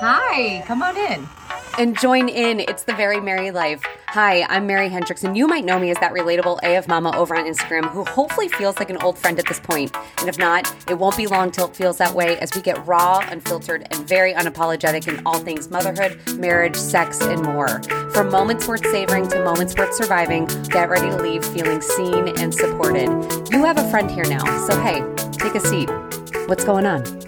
Hi, come on in. And join in. It's the Very Mary Life. Hi, I'm Mary Hendricks, and you might know me as that relatable AF Mama over on Instagram who hopefully feels like an old friend at this point. And if not, it won't be long till it feels that way as we get raw, unfiltered, and very unapologetic in all things motherhood, marriage, sex, and more. From moments worth savoring to moments worth surviving, get ready to leave feeling seen and supported. You have a friend here now, so hey, take a seat. What's going on?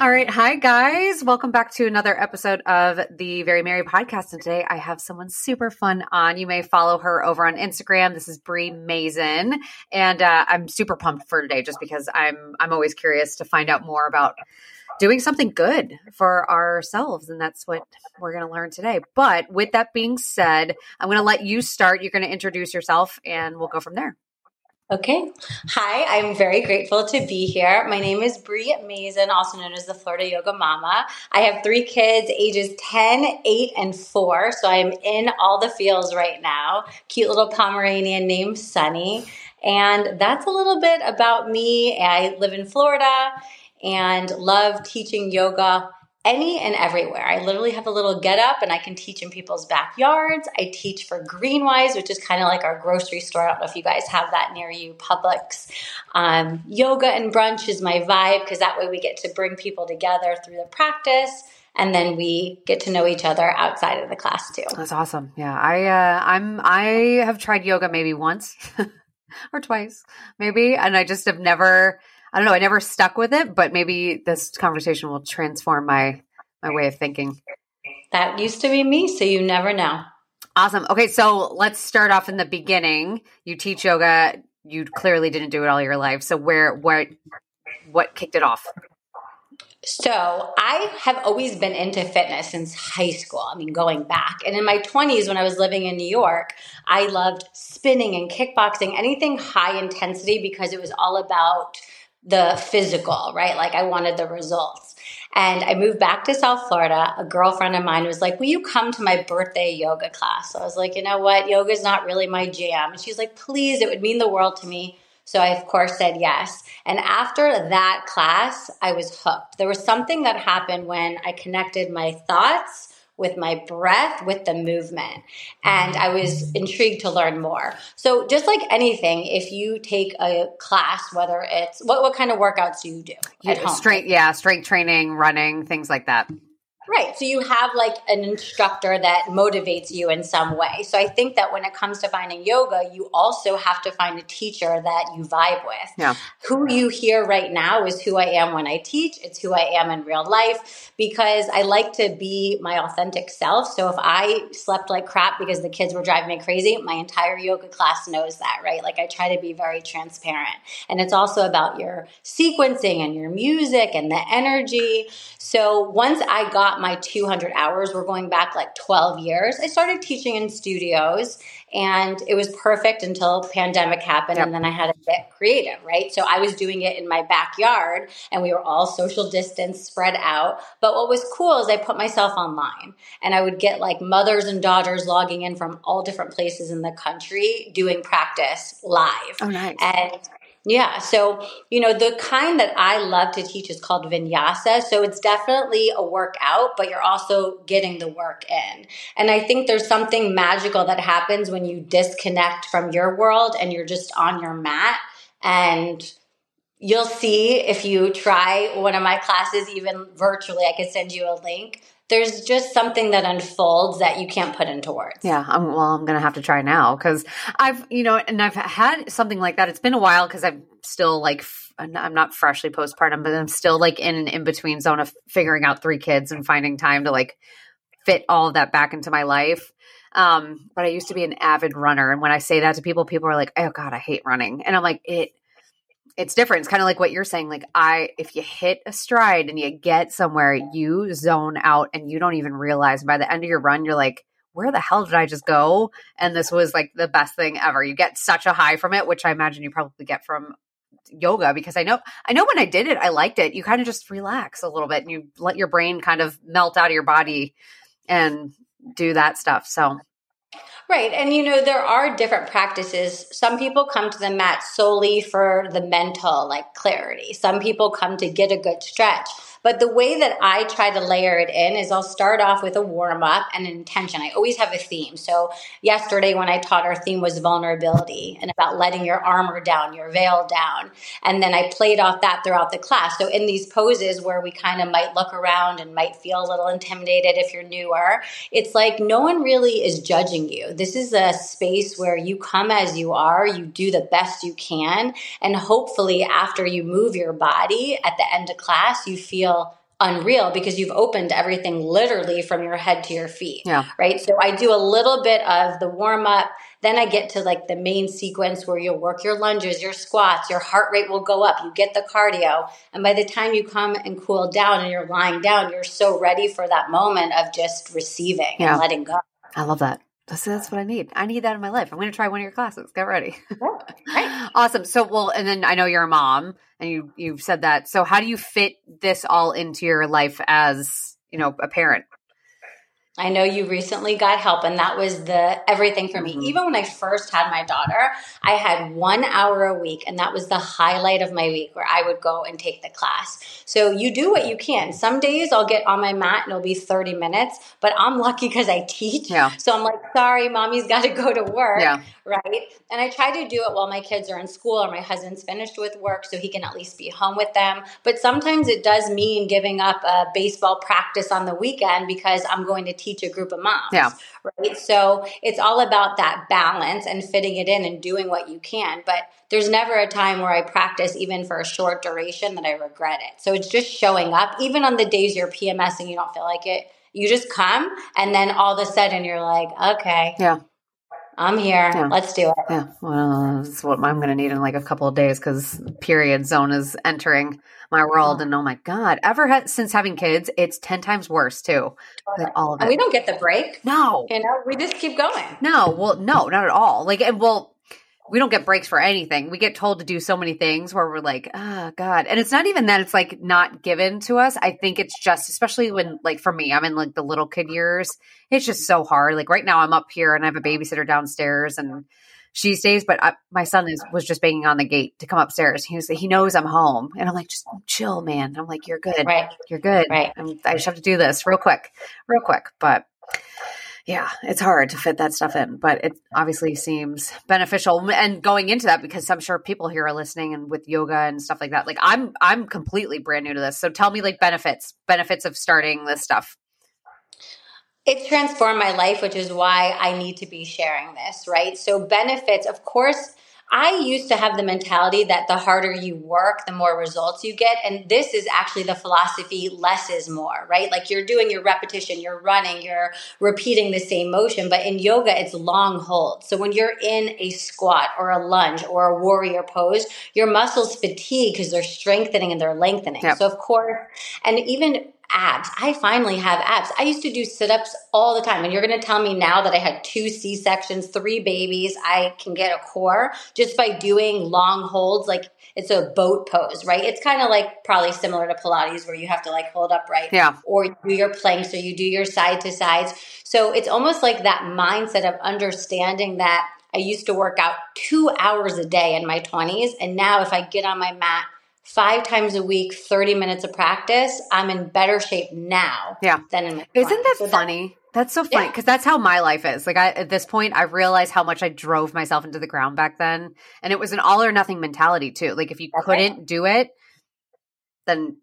All right. Hi, guys. Welcome back to another episode of the Very Mary podcast. And today I have someone super fun on. You may follow her over on Instagram. This is Brie Mazin. And uh, I'm super pumped for today just because I'm, I'm always curious to find out more about doing something good for ourselves. And that's what we're going to learn today. But with that being said, I'm going to let you start. You're going to introduce yourself and we'll go from there. Okay. Hi, I'm very grateful to be here. My name is Brie Mazin, also known as the Florida Yoga Mama. I have three kids, ages 10, 8, and 4. So I'm in all the fields right now. Cute little Pomeranian named Sunny. And that's a little bit about me. I live in Florida and love teaching yoga any and everywhere. I literally have a little get up and I can teach in people's backyards. I teach for Greenwise, which is kind of like our grocery store. I don't know if you guys have that near you, Publix. Um, yoga and brunch is my vibe because that way we get to bring people together through the practice and then we get to know each other outside of the class too. That's awesome. Yeah, I uh, I'm I have tried yoga maybe once or twice, maybe, and I just have never I don't know. I never stuck with it, but maybe this conversation will transform my my way of thinking. That used to be me, so you never know. Awesome. Okay, so let's start off in the beginning. You teach yoga. You clearly didn't do it all your life. So where where what kicked it off? So I have always been into fitness since high school. I mean, going back. And in my 20s, when I was living in New York, I loved spinning and kickboxing, anything high intensity because it was all about the physical, right? Like I wanted the results. And I moved back to South Florida. A girlfriend of mine was like, Will you come to my birthday yoga class? So I was like, You know what? Yoga is not really my jam. And she's like, Please, it would mean the world to me. So I, of course, said yes. And after that class, I was hooked. There was something that happened when I connected my thoughts with my breath, with the movement. And I was intrigued to learn more. So just like anything, if you take a class, whether it's what, what kind of workouts do you do at home? Strength, yeah, strength training, running, things like that. Right. So you have like an instructor that motivates you in some way. So I think that when it comes to finding yoga, you also have to find a teacher that you vibe with. Yeah. Who you hear right now is who I am when I teach. It's who I am in real life because I like to be my authentic self. So if I slept like crap because the kids were driving me crazy, my entire yoga class knows that, right? Like I try to be very transparent. And it's also about your sequencing and your music and the energy. So once I got my 200 hours. We're going back like 12 years. I started teaching in studios and it was perfect until pandemic happened yep. and then I had to get creative, right? So I was doing it in my backyard and we were all social distance spread out. But what was cool is I put myself online and I would get like mothers and daughters logging in from all different places in the country doing practice live. Oh, nice. And yeah. So, you know, the kind that I love to teach is called vinyasa. So it's definitely a workout, but you're also getting the work in. And I think there's something magical that happens when you disconnect from your world and you're just on your mat. And you'll see if you try one of my classes, even virtually, I could send you a link there's just something that unfolds that you can't put into words. Yeah, I'm, well, I'm to have to try now because I've, you know, and I've had something like that. It's been a while because I'm still like, I'm not freshly postpartum, but I'm still like in an in between zone of figuring out three kids and finding time to like fit all of that back into my life. Um, but I used to be an avid runner. And when I say that to people, people are like, oh God, I hate running. And I'm like, it, it's different. It's kind of like what you're saying. Like I, if you hit a stride and you get somewhere, you zone out and you don't even realize by the end of your run, you're like, where the hell did I just go? And this was like the best thing ever. You get such a high from it, which I imagine you probably get from yoga because I know I know when I did it, I liked it. You kind of just relax a little bit and you let your brain kind of melt out of your body and do that stuff. So Right. And you know, there are different practices. Some people come to the mat solely for the mental, like clarity. Some people come to get a good stretch. But the way that I try to layer it in is I'll start off with a warm up and an intention. I always have a theme. So yesterday when I taught our theme was vulnerability and about letting your armor down, your veil down. And then I played off that throughout the class. So in these poses where we kind of might look around and might feel a little intimidated if you're newer, it's like no one really is judging you. This is a space where you come as you are, you do the best you can, and hopefully after you move your body at the end of class, you feel unreal because you've opened everything literally from your head to your feet. Yeah. Right. So I do a little bit of the warm up. Then I get to like the main sequence where you'll work your lunges, your squats, your heart rate will go up. You get the cardio. And by the time you come and cool down and you're lying down, you're so ready for that moment of just receiving Yeah. and letting go. I love that. That's, that's what I need. I need that in my life. I'm going to try one of your classes. Get ready. Right. awesome. So, well, and then I know you're a mom and you, you've said that. So how do you fit this all into your life as, you know, a parent? I know you recently got help, and that was the everything for me. Mhm. Even when I first had my daughter, I had one hour a week, and that was the highlight of my week where I would go and take the class. So you do what you can. Some days I'll get on my mat and it'll be 30 minutes, but I'm lucky because I teach. Yeah. So I'm like, sorry, mommy's got to go to work. Yeah. Right. And I try to do it while my kids are in school or my husband's finished with work so he can at least be home with them. But sometimes it does mean giving up a baseball practice on the weekend because I'm going to teach a group of moms. Yeah. Right. So it's all about that balance and fitting it in and doing what you can. But there's never a time where I practice, even for a short duration, that I regret it. So it's just showing up, even on the days you're PMS and you don't feel like it. You just come, and then all of a sudden you're like, okay, Yeah. I'm here. Yeah. Let's do it. Yeah. Well, that's what I'm going to need in like a couple of days because period zone is entering my world. And oh my God, ever had, since having kids, it's 10 times worse too. Like all of And we don't get the break. No. You know, we just keep going. No, well, no, not at all. Like, and well, we don't get breaks for anything. We get told to do so many things where we're like, oh God. And it's not even that it's like not given to us. I think it's just, especially when, like, for me, I'm in like the little kid years. It's just so hard. Like, right now, I'm up here and I have a babysitter downstairs and she stays, but I, my son is was just banging on the gate to come upstairs. He was, he knows I'm home, and I'm like, just chill, man. I'm like, you're good, Right. you're good. Right. I'm, I just have to do this real quick, real quick. But yeah, it's hard to fit that stuff in, but it obviously seems beneficial. And going into that, because I'm sure people here are listening and with yoga and stuff like that. Like I'm, I'm completely brand new to this. So tell me, like benefits, benefits of starting this stuff. It's transformed my life, which is why I need to be sharing this, right? So, benefits, of course, I used to have the mentality that the harder you work, the more results you get. And this is actually the philosophy less is more, right? Like you're doing your repetition, you're running, you're repeating the same motion. But in yoga, it's long hold. So when you're in a squat or a lunge or a warrior pose, your muscles fatigue because they're strengthening and they're lengthening. Yep. So, of course, and even abs. I finally have abs. I used to do sit ups all the time. And you're going to tell me now that I had two C sections, three babies, I can get a core just by doing long holds. Like it's a boat pose, right? It's kind of like probably similar to Pilates where you have to like hold upright. Yeah. Or you do your planks or you do your side to sides. So it's almost like that mindset of understanding that I used to work out two hours a day in my 20s. And now if I get on my mat, five times a week, 30 minutes of practice, I'm in better shape now Yeah. than in my Isn't 20s. that So funny? That's so funny Yeah. because that's how my life is. Like I, at this point, I realized how much I drove myself into the ground back then, and it was an all or nothing mentality too. Like if you That's couldn't do it, then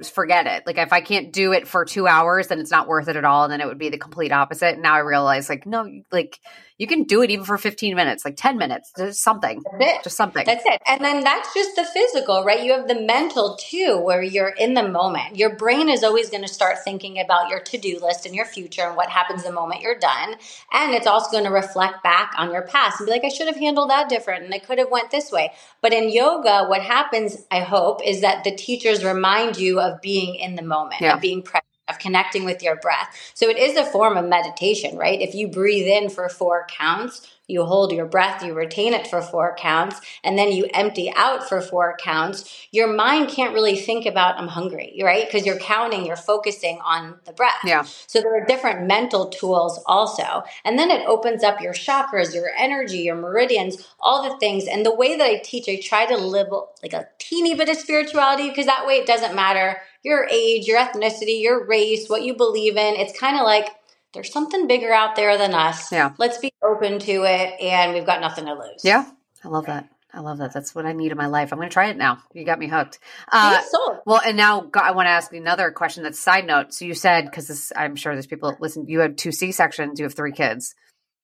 just forget it. Like if I can't do it for two hours, then it's not worth it at all. And then it would be the complete opposite. Now I realize, like, no, like you can do it even for 15 minutes, like 10 minutes, just something, That's it. just something. That's it. And then that's just the physical, right? You have the mental too, where you're in the moment. Your brain is always going to start thinking about your to do list and your future and what happens the moment you're done. And it's also going to reflect back on your past and be like, I should have handled that different and I could have went this way. But in yoga, what happens, I hope, is that the teachers remind you of being in the moment, Yeah. of being present. Of connecting with your breath. So it is a form of meditation, right? If you breathe in for four counts, you hold your breath, you retain it for four counts, and then you empty out for four counts, your mind can't really think about, I'm hungry, right? Because you're counting, you're focusing on the breath. Yeah. So there are different mental tools also. And then it opens up your chakras, your energy, your meridians, all the things. And the way that I teach, I try to live like a teeny bit of spirituality because that way it doesn't matter your age, your ethnicity, your race, what you believe in. It's kind of like, there's something bigger out there than us. Yeah. Let's be open to it and we've got nothing to lose. Yeah. I love that. I love that. That's what I need in my life. I'm going to try it now. You got me hooked. Uh, well, and now I want to ask another question that's side note. So you said, because I'm sure there's people listen, you had two C sections, you have three kids.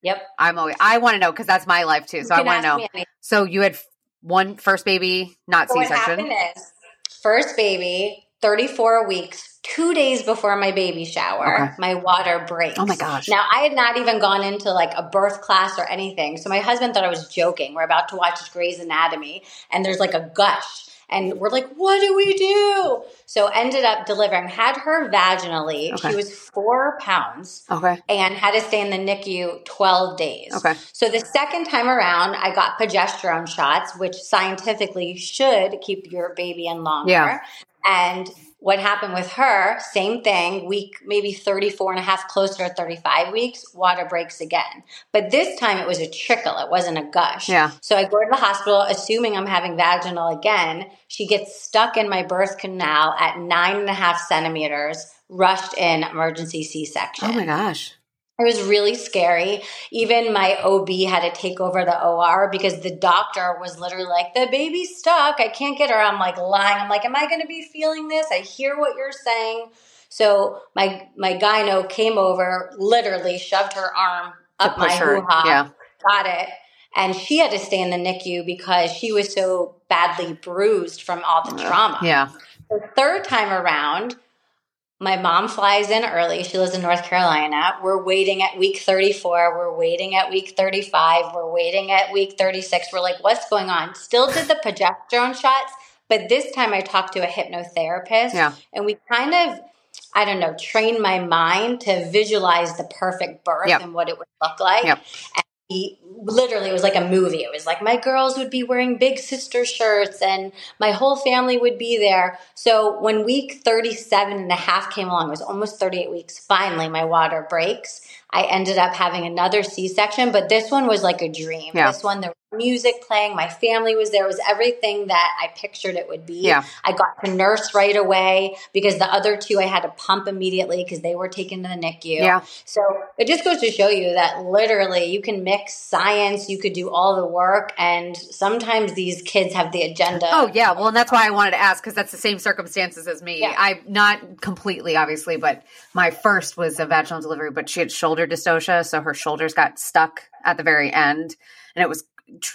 Yep. I'm always, I want to know because that's my life too. So I want to know. So you had one first baby, not C section. What happened is, first baby, 34 weeks, two days before my baby shower, okay. my water breaks. Oh my gosh. Now, I had not even gone into like a birth class or anything. So my husband thought I was joking. We're about to watch Grey's Anatomy, and there's like a gush. And we're like, what do we do? So ended up delivering, had her vaginally. Okay. She was four pounds. Okay. And had to stay in the NICU 12 days. Okay. So the second time around, I got progesterone shots, which scientifically should keep your baby in longer. Yeah. And what happened with her, same thing, week maybe 34 and a half, closer to 35 weeks, water breaks again. But this time it was a trickle, it wasn't a gush. Yeah. So I go to the hospital, assuming I'm having vaginal again. She gets stuck in my birth canal at nine and a half centimeters, rushed in emergency C section. Oh my gosh. It was really scary. Even my OB had to take over the OR because the doctor was literally like, the baby's stuck. I can't get her. I'm like lying. I'm like, am I going to be feeling this? I hear what you're saying. So my my gyno came over, literally shoved her arm up my hoo yeah. got it, and she had to stay in the NICU because she was so badly bruised from all the trauma. Yeah. The third time around, my mom flies in early. She lives in North Carolina. We're waiting at week 34. We're waiting at week 35. We're waiting at week 36. We're like, what's going on? Still did the progesterone shots, but this time I talked to a hypnotherapist. Yeah. And we kind of, I don't know, trained my mind to visualize the perfect birth yep. and what it would look like. Yep. And literally it was like a movie. It was like my girls would be wearing big sister shirts and my whole family would be there. So when week 37 and a half came along it was almost 38 weeks finally my water breaks. I ended up having another c-section but this one was like a dream. Yeah. this one there music playing. My family was there. It was everything that I pictured it would be. Yeah. I got to nurse right away because the other two I had to pump immediately because they were taken to the NICU. Yeah. So it just goes to show you that literally you can mix science, you could do all the work, and sometimes these kids have the agenda. Oh, yeah. Well, and that's why I wanted to ask because that's the same circumstances as me. Yeah. I'm not completely, obviously, but my first was a vaginal delivery, but she had shoulder dystocia. So her shoulders got stuck at the very end. And it was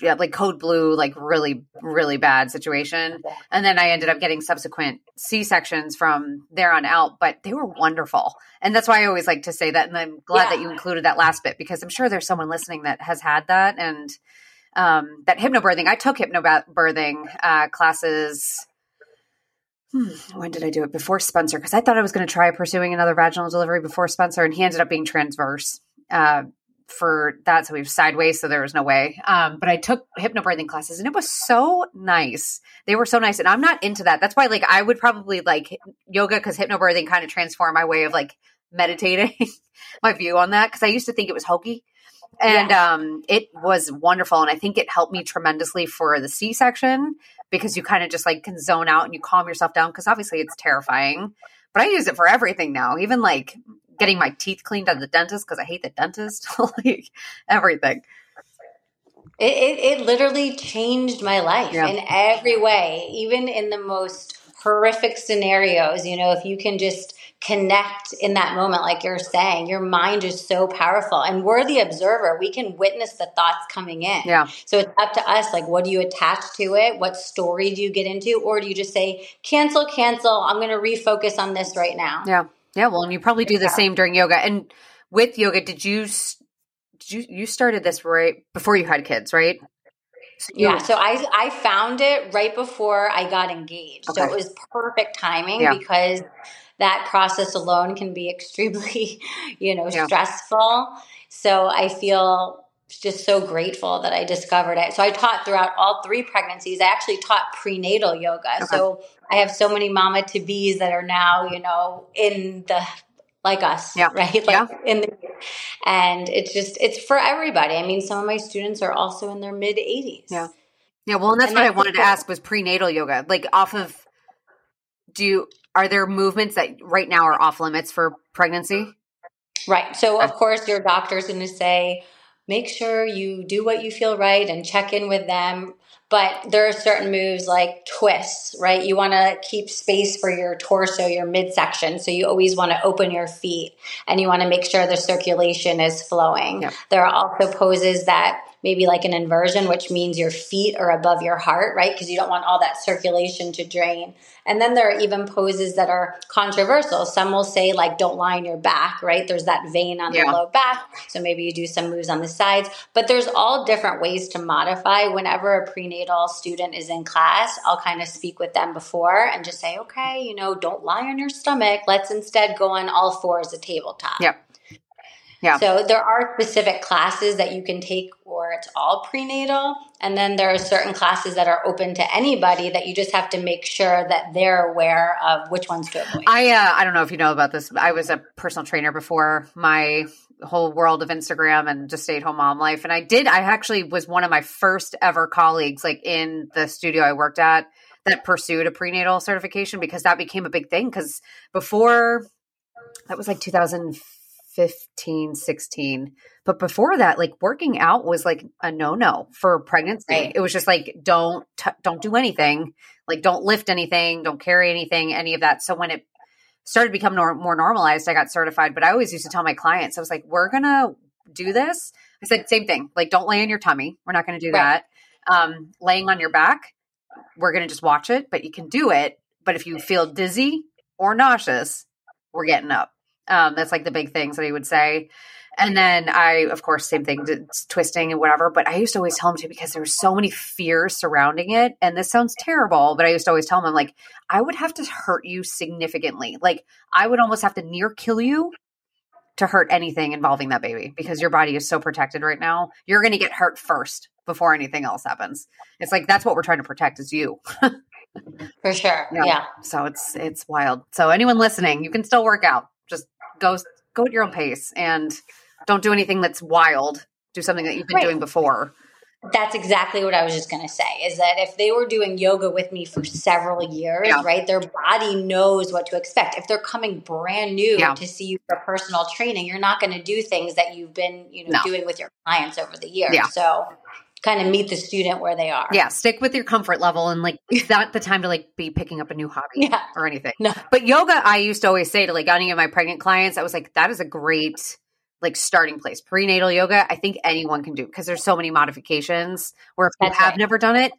like code blue, like really, really bad situation. And then I ended up getting subsequent C sections from there on out, but they were wonderful. And that's why I always like to say that. And I'm glad yeah. that you included that last bit because I'm sure there's someone listening that has had that. And um, that hypnobirthing, I took hypnobirthing uh, classes. Hmm, when did I do it? Before Spencer, because I thought I was going to try pursuing another vaginal delivery before Spencer, and he ended up being transverse. Uh, for that. So we have sideways, so there was no way. Um, but I took hypnobirthing classes and it was so nice. They were so nice. And I'm not into that. That's why like I would probably like yoga because hypnobirthing kind of transformed my way of like meditating, my view on that. Cause I used to think it was hokey. And yeah. um, it was wonderful. And I think it helped me tremendously for the C section because you kind of just like can zone out and you calm yourself down because obviously it's terrifying. But I use it for everything now, even like getting my teeth cleaned at the dentist because I hate the dentist, like everything. It, it, it, literally changed my life yeah. in every way, even in the most horrific scenarios. You know, if you can just connect in that moment, like you're saying, your mind is so powerful. And we're the observer. We can witness the thoughts coming in. Yeah. So it's up to us. Like, what do you attach to it? What story do you get into? Or do you just say, cancel, cancel? I'm going to refocus on this right now. Yeah. Yeah, well, and you probably do the same during yoga. And with yoga, did you did you you started this right before you had kids, right? So yeah, so I I found it right before I got engaged. Okay. So it was perfect timing yeah. because that process alone can be extremely, you know, yeah. stressful. So I feel just so grateful that I discovered it. So I taught throughout all three pregnancies. I actually taught prenatal yoga. Okay. So I have so many mama to bees that are now, you know, in the like us, yeah. right? Like yeah. in the, and it's just it's for everybody. I mean, some of my students are also in their mid 80s. Yeah. Yeah, well, and that's and what I wanted to ask was prenatal yoga. Like off of do you are there movements that right now are off limits for pregnancy? Right. So of course your doctor's going to say make sure you do what you feel right and check in with them. But there are certain moves like twists, right? You want to keep space for your torso, your midsection. So you always want to open your feet and you want to make sure the circulation is flowing. There are also poses that maybe like an inversion, which means your feet are above your heart, right? Because you don't want all that circulation to drain. And then there are even poses that are controversial. Some will say, like, don't lie on your back, right? There's that vein on yeah. the low back. So maybe you do some moves on the sides. But there's all different ways to modify. Whenever a prenatal student is in class, I'll kind of speak with them before and just say, okay, you know, don't lie on your stomach. Let's instead go on all fours a tabletop. Yep. Yeah. So there are specific classes that you can take or it's all prenatal. And then there are certain classes that are open to anybody that you just have to make sure that they're aware of which ones to avoid. I uh, I don't know if you know about this. I was a personal trainer before my whole world of Instagram and just stay at home mom life. And I did, I actually was one of my first ever colleagues, like in the studio I worked at, that pursued a prenatal certification because that became a big thing. Because before, that was like 2015 15, 16. But before that, like working out was like a no no for pregnancy. Right. It was just like don't t- don't do anything, like don't lift anything, don't carry anything, any of that. So when it started becoming more, more normalized, I got certified. But I always used to tell my clients, I was like, we're gonna do this. I said same thing, like don't lay on your tummy. We're not gonna do right. that. Um, laying on your back, we're gonna just watch it, but you can do it. But if you feel dizzy or nauseous, we're getting up. Um, that's like the big things that he would say. And then I, of course, same thing, twisting and whatever. But I used to always tell him to because there was so many fears surrounding it. And this sounds terrible, but I used to always tell him, I'm like, I would have to hurt you significantly. Like I would almost have to near kill you to hurt anything involving that baby because your body is so protected right now. You're going to get hurt first before anything else happens. It's like that's what we're trying to protect is you. For sure. Yeah. yeah. So it's it's wild. So anyone listening, you can still work out go go at your own pace and don't do anything that's wild. Do something that you've been right. doing before. That's exactly what I was just going to say is that if they were doing yoga with me for several years, yeah. right, their body knows what to expect. If they're coming brand new yeah. to see you for personal training, you're not going to do things that you've been, you know, no. doing with your clients over the years. Yeah. So kind of meet the student where they are. Yeah, stick with your comfort level and like it's not the time to like be picking up a new hobby yeah. or anything. No. But yoga, I used to always say to like any of my pregnant clients, I was like, that is a great like starting place. Prenatal yoga, I think anyone can do because there's so many modifications. Where if That's you have right. never done it,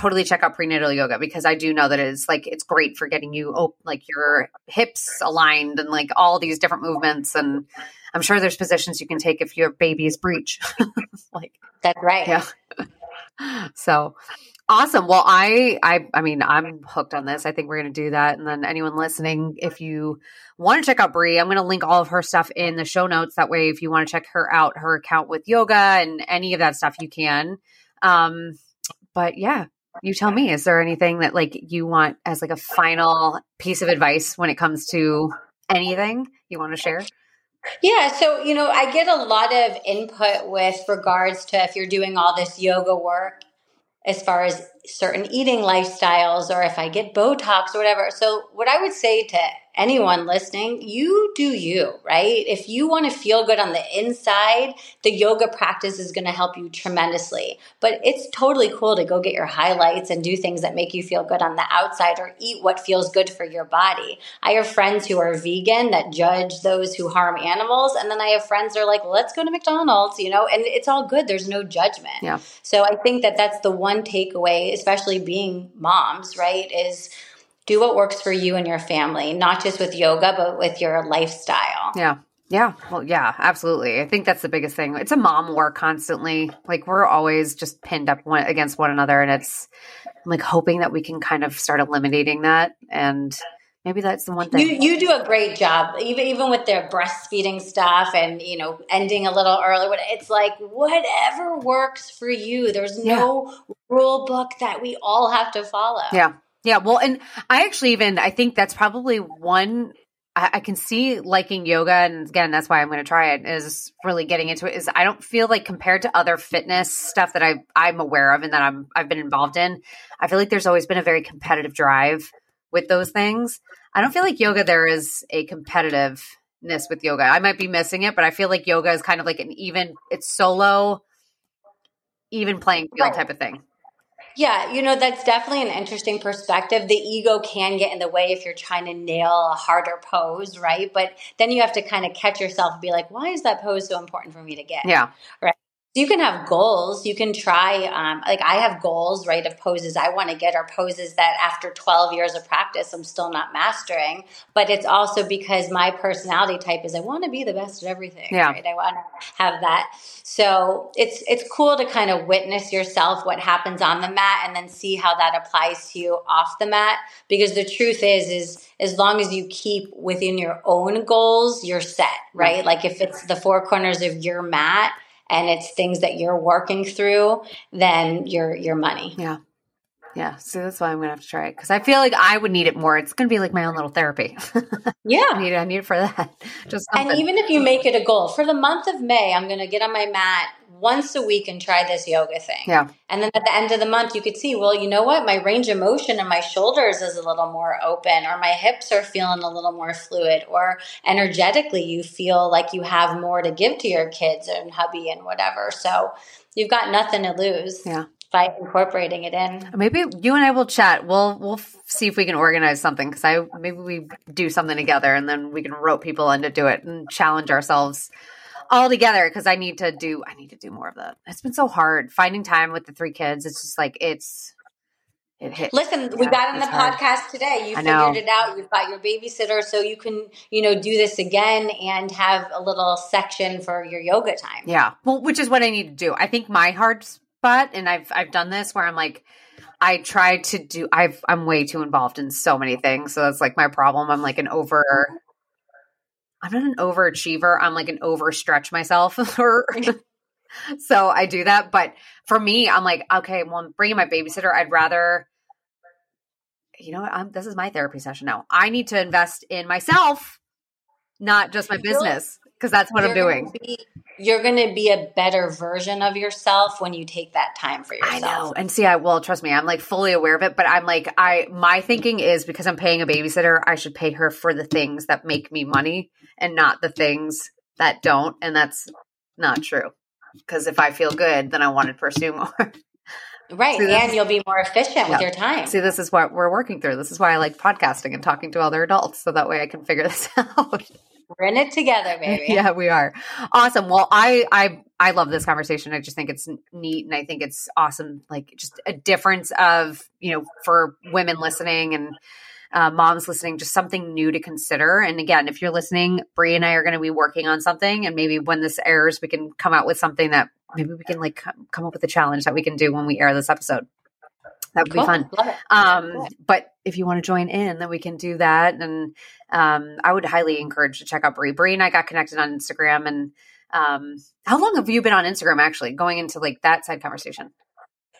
totally check out prenatal yoga because I do know that it's like it's great for getting you oh, like your hips aligned and like all these different movements and I'm sure there's positions you can take if your baby is breech. like that's right. Yeah. so awesome. Well, I, I, I mean, I'm hooked on this. I think we're going to do that. And then anyone listening, if you want to check out Brie, I'm going to link all of her stuff in the show notes. That way, if you want to check her out, her account with yoga and any of that stuff, you can. Um, but yeah, you tell me, is there anything that like you want as like a final piece of advice when it comes to anything you want to share? Yeah, so you know, I get a lot of input with regards to if you're doing all this yoga work as far as certain eating lifestyles or if I get Botox or whatever. So, what I would say to anyone listening, you do you, right? If you want to feel good on the inside, the yoga practice is going to help you tremendously. But it's totally cool to go get your highlights and do things that make you feel good on the outside or eat what feels good for your body. I have friends who are vegan that judge those who harm animals. And then I have friends that are like, let's go to McDonald's, you know, and it's all good. There's no judgment. Yeah. So I think that that's the one takeaway, especially being moms, right? Is do what works for you and your family, not just with yoga, but with your lifestyle. Yeah. Yeah. Well, yeah, absolutely. I think that's the biggest thing. It's a mom war constantly. Like we're always just pinned up one against one another. And it's I'm like hoping that we can kind of start eliminating that and maybe that's the one thing. You you do a great job, even even with their breastfeeding stuff and you know ending a little early. It's like whatever works for you. There's no yeah. rule book that we all have to follow. Yeah, yeah. Well, and I actually even I think that's probably one I, I can see liking yoga, and again, that's why I'm going to try it. Is really getting into it. Is I don't feel like compared to other fitness stuff that I I'm aware of and that I'm I've been involved in, I feel like there's always been a very competitive drive with those things. I don't feel like yoga there is a competitiveness with yoga. I might be missing it, but I feel like yoga is kind of like an even. It's solo, even playing field type of thing. Yeah, you know, that's definitely an interesting perspective. The ego can get in the way if you're trying to nail a harder pose, right? But then you have to kind of catch yourself and be like, why is that pose so important for me to get? Yeah. Right you can have goals. You can try, um, like I have goals, right, of poses I want to get or poses that after 12 years of practice, I'm still not mastering. But it's also because my personality type is I want to be the best at everything. Yeah. Right? I want to have that. So it's it's cool to kind of witness yourself what happens on the mat and then see how that applies to you off the mat. Because the truth is, is as long as you keep within your own goals, you're set, right? Like if it's the four corners of your mat and it's things that you're working through, then your your money. Yeah. Yeah, so that's why I'm gonna have to try it because I feel like I would need it more. It's gonna be like my own little therapy. yeah, I need it. I need it for that. Just something. and even if you make it a goal for the month of May, I'm gonna get on my mat once a week and try this yoga thing. Yeah, and then at the end of the month, you could see, well, you know what, my range of motion in my shoulders is a little more open, or my hips are feeling a little more fluid, or energetically, you feel like you have more to give to your kids and hubby and whatever. So you've got nothing to lose. Yeah by incorporating it in. Maybe you and I will chat. We'll we'll see if we can organize something because I maybe we do something together and then we can rope people in to do it and challenge ourselves all together because I need to do I need to do more of that. It's been so hard finding time with the three kids. It's just like it's it hit. Listen, yeah, we got in the hard. podcast today. You figured it out. You've got your babysitter, so you can, you know, do this again and have a little section for your yoga time. Yeah, well, which is what I need to do. I think my hard but and I've I've done this where I'm like I try to do I've I'm way too involved in so many things. So that's like my problem. I'm like an over I'm not an overachiever. I'm like an overstretch myself or so I do that. But for me, I'm like, okay, well, I'm bringing my babysitter. I'd rather, you know, I'm, this is my therapy session now. I need to invest in myself, not just my business because that's what I'm doing. Be, you're going to be a better version of yourself when you take that time for yourself. I know. And see, I well, trust me, I'm like fully aware of it, but I'm like, I my thinking is because I'm paying a babysitter, I should pay her for the things that make me money and not the things that don't, and that's not true. Because if I feel good, then I want to pursue more. Right. See, and you'll be more efficient yeah. with your time. See, this is what we're working through. This is why I like podcasting and talking to other adults so that way I can figure this out. We're in it together, baby. yeah, we are. Awesome. Well, I I I love this conversation. I just think it's neat and I think it's awesome like just a difference of, you know, for women listening and uh, moms listening, just something new to consider. And again, if you're listening, Brie and I are going to be working on something, and maybe when this airs, we can come out with something that maybe we can like come up with a challenge that we can do when we air this episode. That would cool. be fun. Um, but if you want to join in, then we can do that. And um, I would highly encourage to check out Brie. Brie and I got connected on Instagram. And um, how long have you been on Instagram actually going into like that side conversation?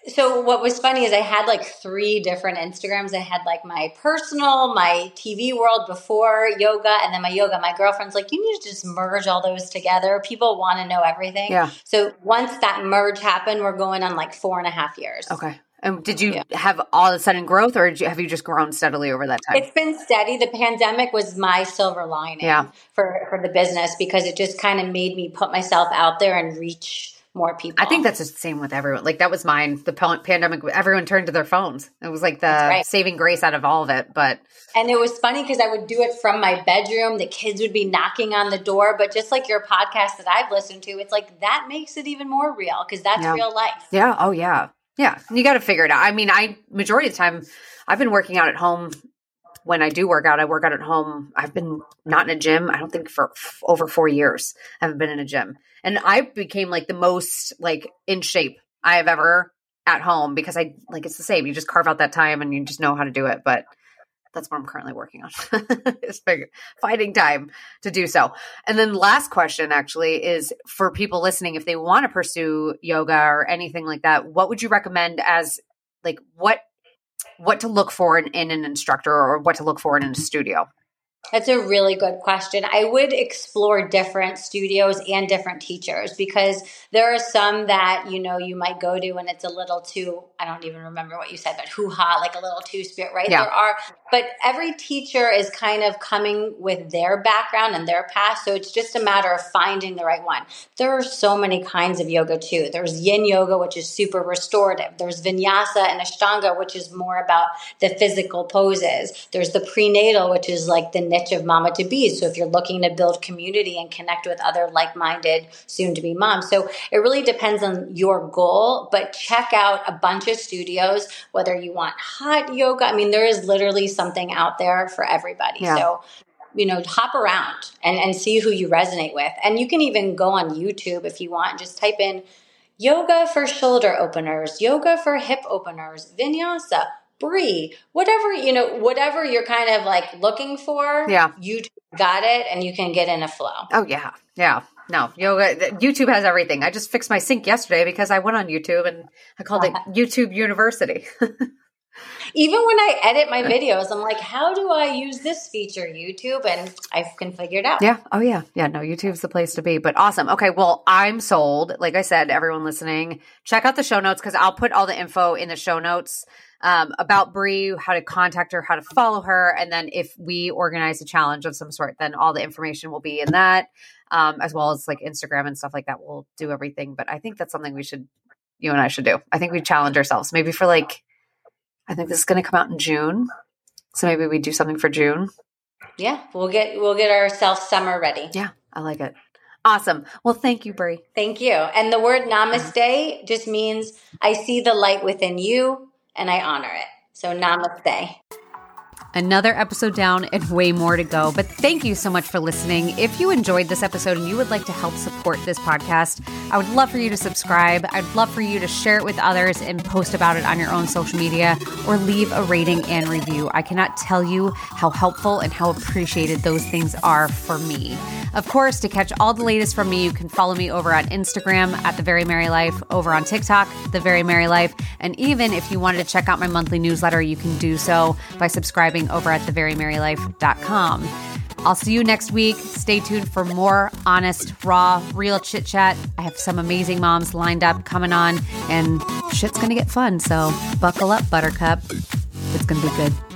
So what was funny is I had like three different Instagrams. I had like my personal, my TV world before yoga, and then my yoga. My girlfriend's like, you need to just merge all those together. People want to know everything. Yeah. So once that merge happened, we're going on like four and a half years. Okay. And did you yeah. have all of a sudden growth, or you, have you just grown steadily over that time? It's been steady. The pandemic was my silver lining yeah. for for the business because it just kind of made me put myself out there and reach more people. I think that's the same with everyone. Like that was mine. The pandemic, everyone turned to their phones. It was like the right. saving grace out of all of it. But and it was funny because I would do it from my bedroom. The kids would be knocking on the door. But just like your podcast that I've listened to, it's like that makes it even more real because that's yeah. real life. Yeah. Oh yeah. Yeah, you got to figure it out. I mean, I majority of the time I've been working out at home. When I do work out, I work out at home. I've been not in a gym. I don't think for f- over four years. I haven't been in a gym, and I became like the most like in shape I have ever at home because I like it's the same. You just carve out that time and you just know how to do it. But that's what I'm currently working on. is finding time to do so. And then last question actually is for people listening, if they want to pursue yoga or anything like that, what would you recommend as like what what to look for in, in an instructor or what to look for in a studio? That's a really good question. I would explore different studios and different teachers because there are some that, you know, you might go to and it's a little too, I don't even remember what you said, but hoo ha, like a little too spirit, right? Yeah. There are, but every teacher is kind of coming with their background and their past. So it's just a matter of finding the right one. There are so many kinds of yoga too. There's yin yoga, which is super restorative. There's vinyasa and ashtanga, which is more about the physical poses. There's the prenatal, which is like the niche of mama to be. So if you're looking to build community and connect with other like minded, soon to be moms. So it really depends on your goal, but check out a bunch of studios, whether you want hot yoga. I mean, there is literally something out there for everybody. Yeah. So you know, hop around and, and see who you resonate with. And you can even go on YouTube if you want and just type in yoga for shoulder openers, yoga for hip openers, vinyasa, Brie, whatever, you know, whatever you're kind of like looking for, yeah. you got it and you can get in a flow. Oh, yeah. Yeah. No, yoga, YouTube has everything. I just fixed my sink yesterday because I went on YouTube and I called it YouTube University. Even when I edit my videos, I'm like, how do I use this feature, YouTube? And I can figure it out. Yeah. Oh, yeah. Yeah. No, YouTube's the place to be. But awesome. Okay. Well, I'm sold. Like I said, everyone listening, check out the show notes because I'll put all the info in the show notes um, about Brie, how to contact her, how to follow her, and then if we organize a challenge of some sort, then all the information will be in that, um, as well as like Instagram and stuff like that. We'll do everything, but I think that's something we should, you and I should do. I think we challenge ourselves, maybe for like, I think this is going to come out in June, so maybe we do something for June. Yeah, we'll get we'll get ourselves summer ready. Yeah, I like it. Awesome. Well, thank you, Brie. Thank you. And the word namaste just means I see the light within you and I honor it. So, namaste. Another episode down and way more to go. But thank you so much for listening. If you enjoyed this episode and you would like to help support this podcast, I would love for you to subscribe. I'd love for you to share it with others and post about it on your own social media or leave a rating and review. I cannot tell you how helpful and how appreciated those things are for me. Of course, to catch all the latest from me, you can follow me over on Instagram at The Very Mary Life, over on TikTok, The Very Mary Life. And even if you wanted to check out my monthly newsletter, you can do so by subscribing over at theverymarylife.com. I'll see you next week. Stay tuned for more honest, raw, real chit chat. I have some amazing moms lined up coming on, and shit's gonna get fun. So buckle up, Buttercup. It's gonna be good.